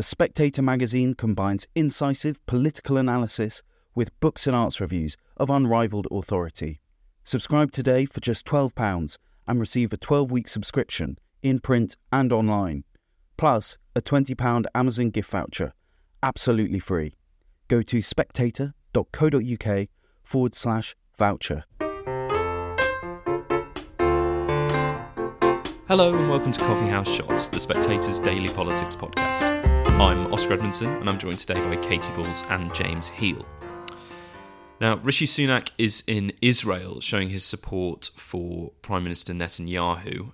The Spectator magazine combines incisive political analysis with books and arts reviews of unrivaled authority. Subscribe today for just £12 and receive a 12 week subscription in print and online, plus a £20 Amazon gift voucher, absolutely free. Go to spectator.co.uk forward slash voucher. Hello and welcome to Coffee House Shots, the Spectator's daily politics podcast. I'm Oscar Edmondson and I'm joined today by Katy Balls and James Heale. Now, Rishi Sunak is in Israel showing his support for Prime Minister Netanyahu,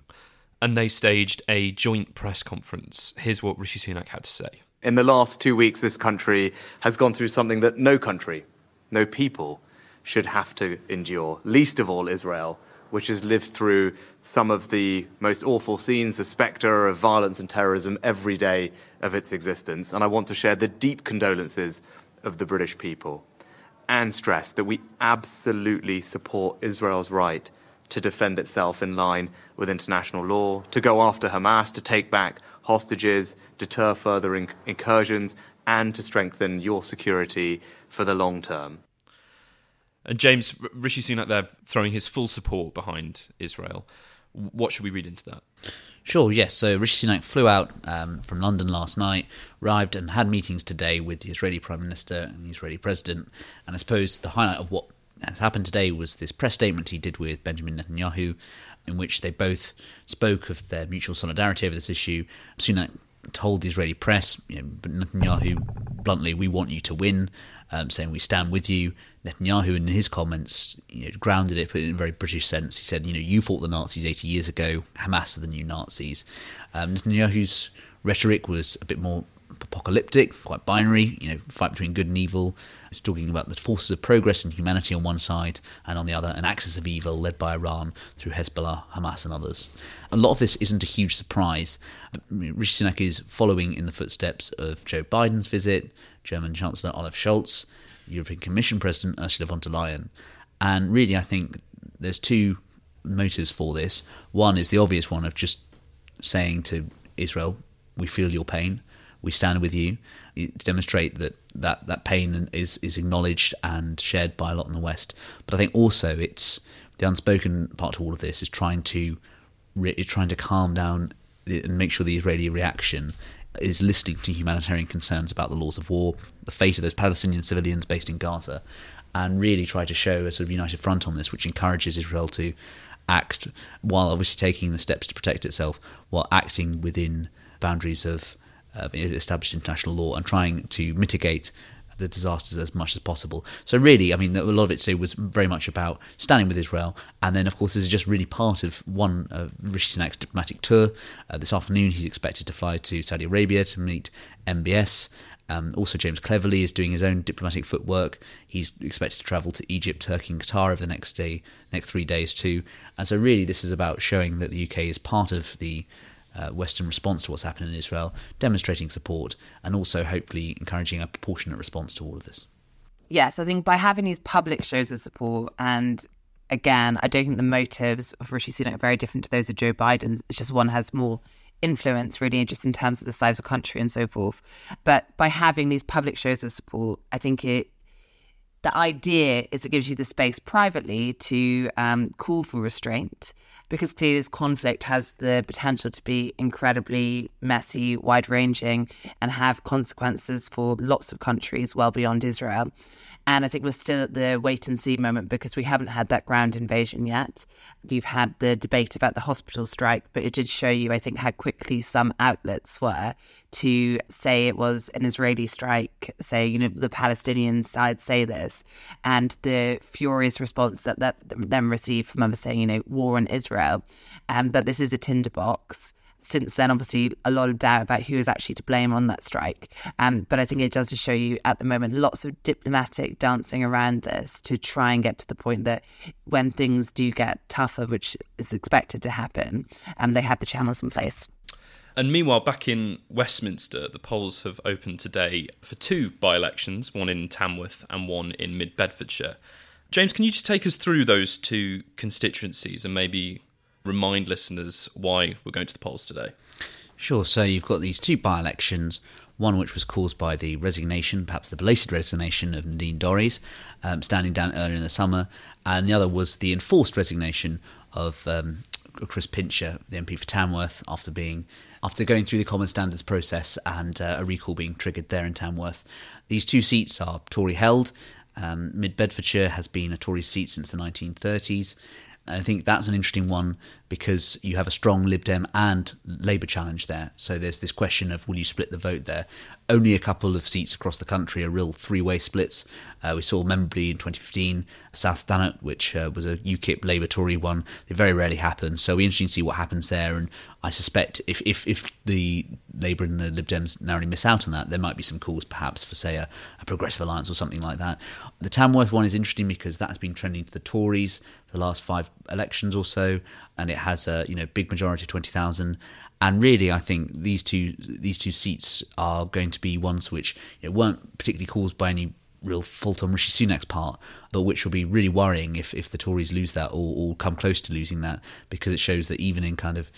and they staged a joint press conference. Here's what Rishi Sunak had to say. In the last two weeks, this country has gone through something that no country, no people should have to endure, least of all Israel, which has lived through some of the most awful scenes, the spectre of violence and terrorism every day of its existence. And I want to share the deep condolences of the British people and stress that we absolutely support Israel's right to defend itself in line with international law, to go after Hamas, to take back hostages, deter further inc- incursions, and to strengthen your security for the long term. And James, Rishi Sunak there throwing his full support behind Israel. What should we read into that? Sure, yes. So Rishi Sunak flew out um, from London last night, arrived and had meetings today with the Israeli Prime Minister and the Israeli President. And I suppose the highlight of what has happened today was this press statement he did with Benjamin Netanyahu, in which they both spoke of their mutual solidarity over this issue. Sunak told the Israeli press, you know, Netanyahu, bluntly, we want you to win, um, saying we stand with you. Netanyahu, in his comments, you know, grounded it, but in a very British sense. He said, you know, you fought the Nazis 80 years ago, Hamas are the new Nazis. Um, Netanyahu's rhetoric was a bit more apocalyptic, quite binary, you know, fight between good and evil. It's talking about the forces of progress and humanity on one side, and on the other, an axis of evil led by Iran through Hezbollah, Hamas, and others. A lot of this isn't a huge surprise. Rishi Sunak is following in the footsteps of Joe Biden's visit, German Chancellor Olaf Scholz, European Commission President Ursula von der Leyen. And really, I think there's two motives for this. One is the obvious one of just saying to Israel, we feel your pain we stand with you to demonstrate that that, that pain is is acknowledged and shared by a lot in the West. But I think also it's the unspoken part to all of this is trying to is trying to calm down and make sure the Israeli reaction is listening to humanitarian concerns about the laws of war, the fate of those Palestinian civilians based in Gaza, and really try to show a sort of united front on this, which encourages Israel to act while obviously taking the steps to protect itself, while acting within boundaries of of established international law and trying to mitigate the disasters as much as possible. So really, I mean, a lot of it today was very much about standing with Israel, and then of course this is just really part of one of Rishi Sunak's diplomatic tour. Uh, this afternoon, he's expected to fly to Saudi Arabia to meet MBS. Um, also, James Cleverly is doing his own diplomatic footwork. He's expected to travel to Egypt, Turkey, and Qatar over the next day, next three days too. And so, really, this is about showing that the UK is part of the uh, Western response to what's happening in Israel, demonstrating support, and also hopefully encouraging a proportionate response to all of this. Yes, I think by having these public shows of support, and again, I don't think the motives of Rishi Sunak are very different to those of Joe Biden. It's just one has more influence, really, just in terms of the size of the country and so forth. But by having these public shows of support, I think it the idea is it gives you the space privately to um, call for restraint because clearly this conflict has the potential to be incredibly messy, wide ranging, and have consequences for lots of countries well beyond Israel. And I think we're still at the wait and see moment because we haven't had that ground invasion yet. You've had the debate about the hospital strike, but it did show you, I think, how quickly some outlets were to say it was an Israeli strike, say, you know, the Palestinian side say this, and the furious response that that them received from others saying, you know, war on Israel, and um, that this is a tinderbox since then, obviously, a lot of doubt about who is actually to blame on that strike. Um, but I think it does just show you at the moment lots of diplomatic dancing around this to try and get to the point that when things do get tougher, which is expected to happen, um, they have the channels in place. And meanwhile, back in Westminster, the polls have opened today for two by elections, one in Tamworth and one in Mid Bedfordshire. James, can you just take us through those two constituencies and maybe remind listeners why we're going to the polls today? Sure. So you've got these two by elections, One which was caused by the resignation, perhaps the belated resignation of Nadine Dorries, um, standing down earlier in the summer, and the other was the enforced resignation of um, Chris Pincher, the MP for Tamworth, after being after going through the Common Standards process and uh, a recall being triggered there in Tamworth. These two seats are Tory held. Um, Mid Bedfordshire has been a Tory seat since the 1930s. I think that's an interesting one because you have a strong Lib Dem and Labour challenge there. So there's this question of will you split the vote there? Only a couple of seats across the country are real three way splits. Uh, we saw memorably in 2015 South Thanet, which uh, was a UKIP Labour Tory one. They very rarely happen. So be interesting to see what happens there. And I suspect if, if, if the Labour and the Lib Dems narrowly miss out on that, there might be some calls perhaps for, say, a, a progressive alliance or something like that. The Tamworth one is interesting because that has been trending to the Tories for the last five elections or so, and it has a you know big majority of twenty thousand. And really, I think these two these two seats are going to be ones which you know, weren't particularly caused by any real fault on Rishi Sunak's part, but which will be really worrying if, if the Tories lose that or, or come close to losing that because it shows that even in kind of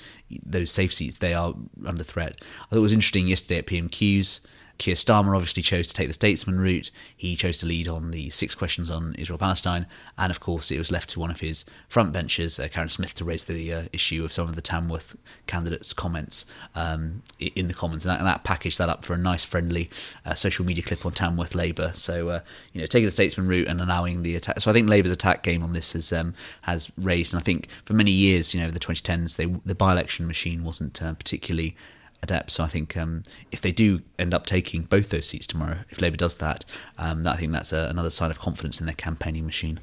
those safe seats, they are under threat. I thought it was interesting yesterday at PMQs. Keir Starmer obviously chose to take the statesman route. He chose to lead on the six questions on Israel Palestine. And of course, it was left to one of his front benchers, uh, Karin Smyth, to raise the uh, issue of some of the Tamworth candidates' comments um, in the Commons. And that, and that, packaged that up for a nice, friendly uh, social media clip on Tamworth Labour. So, uh, you know, taking the statesman route and allowing the attack. So I think Labour's attack game on this has um, has raised. And I think for many years, you know, the 2010s, they, the by election machine wasn't uh, particularly adept. So I think um, if they do end up taking both those seats tomorrow, if Labour does that, um, I think that's a, another sign of confidence in their campaigning machine.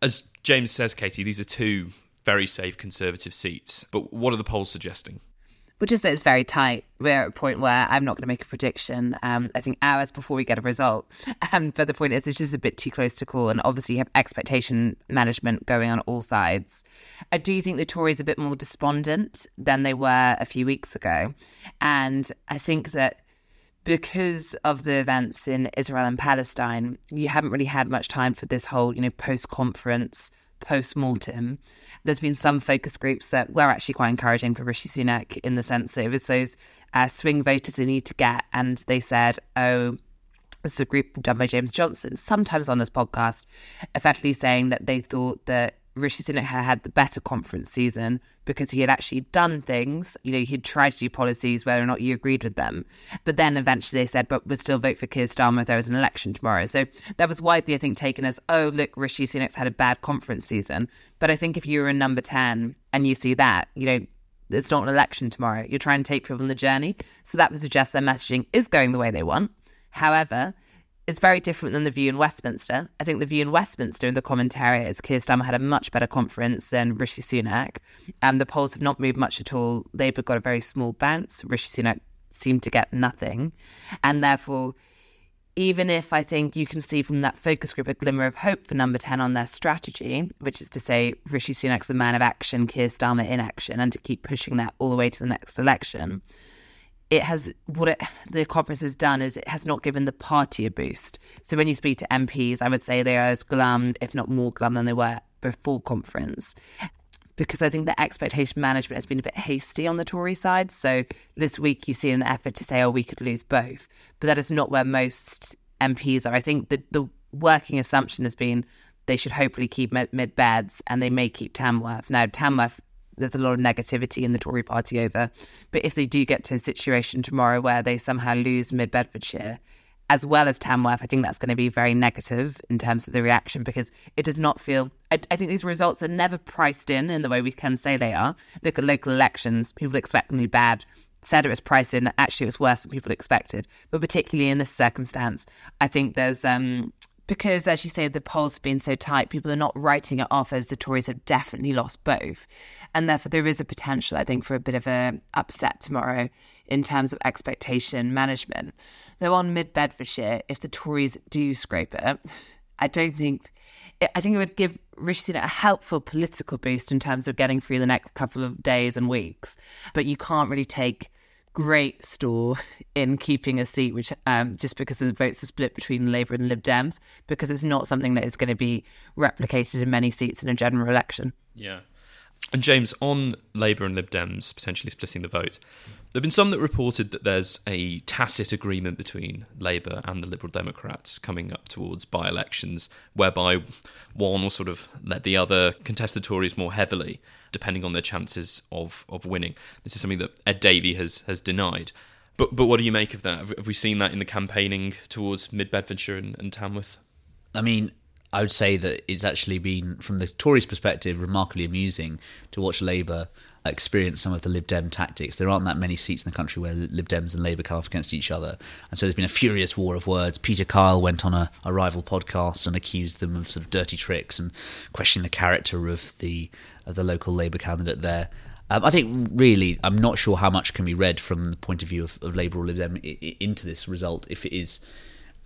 As James says, Katy, these are two very safe Conservative seats. But what are the polls suggesting? Which is that it's very tight. We're at a point where I'm not going to make a prediction. Um, I think hours before we get a result. Um, but the point is, it's just a bit too close to call. And obviously, you have expectation management going on all sides. I do think the Tories are a bit more despondent than they were a few weeks ago. And I think that because of the events in Israel and Palestine, you haven't really had much time for this whole, you know, post conference post mortem. There's been some focus groups that were actually quite encouraging for Rishi Sunak in the sense that it was those uh, swing voters they need to get, and they said, "Oh." This is a group done by James Johnson, sometimes on this podcast, effectively saying that they thought that Rishi Sunak had the better conference season because he had actually done things. You know, he'd tried to do policies whether or not you agreed with them. But then eventually they said, but we'd still vote for Keir Starmer if there was an election tomorrow. So that was widely, I think, taken as, oh, look, Rishi Sunak's had a bad conference season. But I think if you were in number 10 and you see that, you know, it's not an election tomorrow. You're trying to take people on the journey. So that would suggest their messaging is going the way they want. However, it's very different than the view in Westminster. I think the view in Westminster in the commentary is Keir Starmer had a much better conference than Rishi Sunak. And the polls have not moved much at all. Labour got a very small bounce. Rishi Sunak seemed to get nothing. And therefore, even if I think you can see from that focus group a glimmer of hope for number 10 on their strategy, which is to say Rishi Sunak's the man of action, Keir Starmer in action, and to keep pushing that all the way to the next election it has what it, the conference has done is it has not given the party a boost. So when you speak to MPs, I would say they are as glum, if not more glum, than they were before conference. Because I think the expectation management has been a bit hasty on the Tory side. So this week you see an effort to say, oh, we could lose both. But that is not where most MPs are. I think the, the working assumption has been they should hopefully keep mid, mid beds and they may keep Tamworth. Now, Tamworth there's a lot of negativity in the Tory party over. But if they do get to a situation tomorrow where they somehow lose Mid Bedfordshire, as well as Tamworth, I think that's going to be very negative in terms of the reaction because it does not feel. I, I, think these results are never priced in in the way we can say they are. Look at local elections, people expect them to be bad. Said it was priced in, actually, it was worse than people expected. But particularly in this circumstance, I think there's um, because, as you say, the polls have been so tight, people are not writing it off as the Tories have definitely lost both. And therefore, there is a potential, I think, for a bit of a upset tomorrow in terms of expectation management. Though on mid Bedfordshire, if the Tories do scrape it, I don't think. I think it would give Rishi Sunak a helpful political boost in terms of getting through the next couple of days and weeks. But you can't really take great store in keeping a seat, which um, just because the votes are split between Labour and Lib Dems, because it's not something that is going to be replicated in many seats in a general election. Yeah. And James, on Labour and Lib Dems potentially splitting the vote, there have been some that reported that there's a tacit agreement between Labour and the Liberal Democrats coming up towards by elections, whereby one will sort of let the other contest the Tories more heavily, depending on their chances of, of winning. This is something that Ed Davey has, has denied. But, but what do you make of that? Have we seen that in the campaigning towards Mid Bedfordshire and, and Tamworth? I mean, I would say that it's actually been, from the Tories' perspective, remarkably amusing to watch Labour experience some of the Lib Dem tactics. There aren't that many seats in the country where Lib Dems and Labour come up against each other. And so there's been a furious war of words. Peter Kyle went on a, a rival podcast and accused them of sort of dirty tricks and questioning the character of the of the local Labour candidate there. Um, I think really, I'm not sure how much can be read from the point of view of, of Labour or Lib Dem into this result. If it is,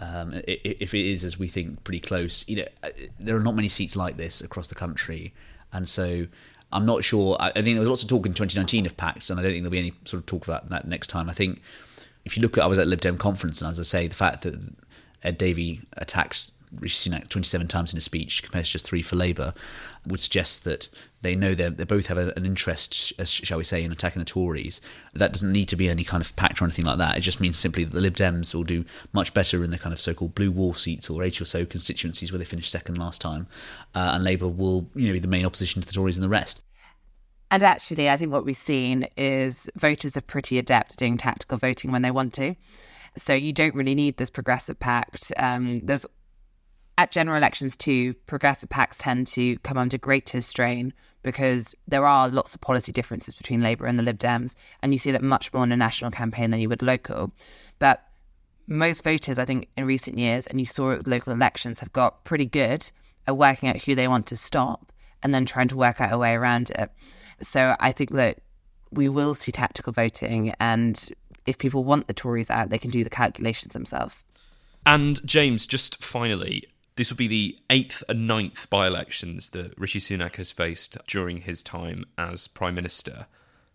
um, if it is as we think, pretty close. You know, uh, there are not many seats like this across the country, and so I'm not sure. I, think there's lots of talk in 2019 of pacts, and I don't think there'll be any sort of talk about that next time. I think if you look at, I was at Lib Dem conference, and as I say, the fact that Ed Davey attacks Rishi Sunak 27 times in a speech compared to just three for Labour would suggest that they know they both have an interest, shall we say, in attacking the Tories. That doesn't need to be any kind of pact or anything like that. It just means simply that the Lib Dems will do much better in the kind of so-called blue wall seats or eight or so constituencies where they finished second last time, uh, and Labour will you know be the main opposition to the Tories and the rest. And actually, I think what we've seen is voters are pretty adept at doing tactical voting when they want to. So you don't really need this progressive pact. Um, there's at general elections too, progressive pacts tend to come under greater strain because there are lots of policy differences between Labour and the Lib Dems, and you see that much more in a national campaign than you would local. But most voters, I think, in recent years, and you saw it with local elections, have got pretty good at working out who they want to stop and then trying to work out a way around it. So I think that we will see tactical voting, and if people want the Tories out, they can do the calculations themselves. And James, just finally, this will be the eighth and ninth by elections that Rishi Sunak has faced during his time as Prime Minister.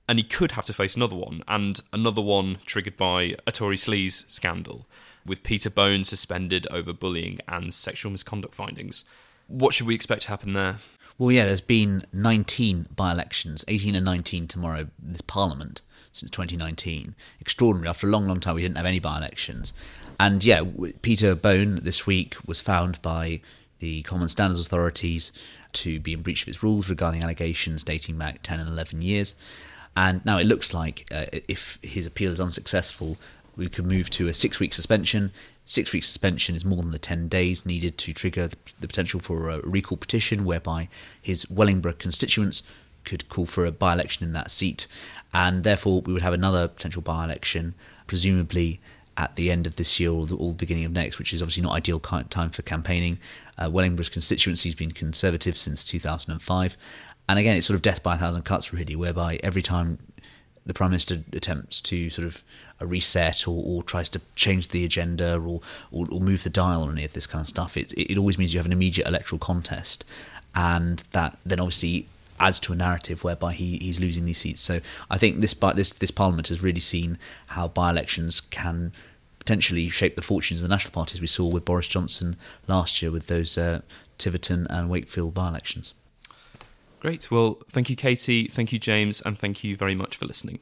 And he could have to face another one, and another one triggered by a Tory sleaze scandal, with Peter Bone suspended over bullying and sexual misconduct findings. What should we expect to happen there? Well, yeah, there's been 19 by elections, 18 and 19 tomorrow, this Parliament, since 2019. Extraordinary. After a long, long time, we didn't have any by elections. And yeah, Peter Bone this week was found by the Common Standards authorities to be in breach of its rules regarding allegations dating back 10 and 11 years. And now it looks like uh, if his appeal is unsuccessful, we could move to a six week suspension. Six week suspension is more than the 10 days needed to trigger the, the potential for a recall petition, whereby his Wellingborough constituents could call for a by election in that seat. And therefore, we would have another potential by election, presumably at the end of this year or the, or the beginning of next, which is obviously not ideal time for campaigning. Uh, Wellingborough's constituency has been conservative since 2005. And again, it's sort of death by a thousand cuts, really, whereby every time the Prime Minister attempts to sort of a reset or, or tries to change the agenda or, or, or, move the dial on any of this kind of stuff, it, it always means you have an immediate electoral contest. And that then obviously adds to a narrative whereby he, he's losing these seats. So I think this this this Parliament has really seen how by-elections can potentially shape the fortunes of the national parties. We saw with Boris Johnson last year with those uh, Tiverton and Wakefield by-elections. Great. Well, thank you, Katy. Thank you, James, and thank you very much for listening.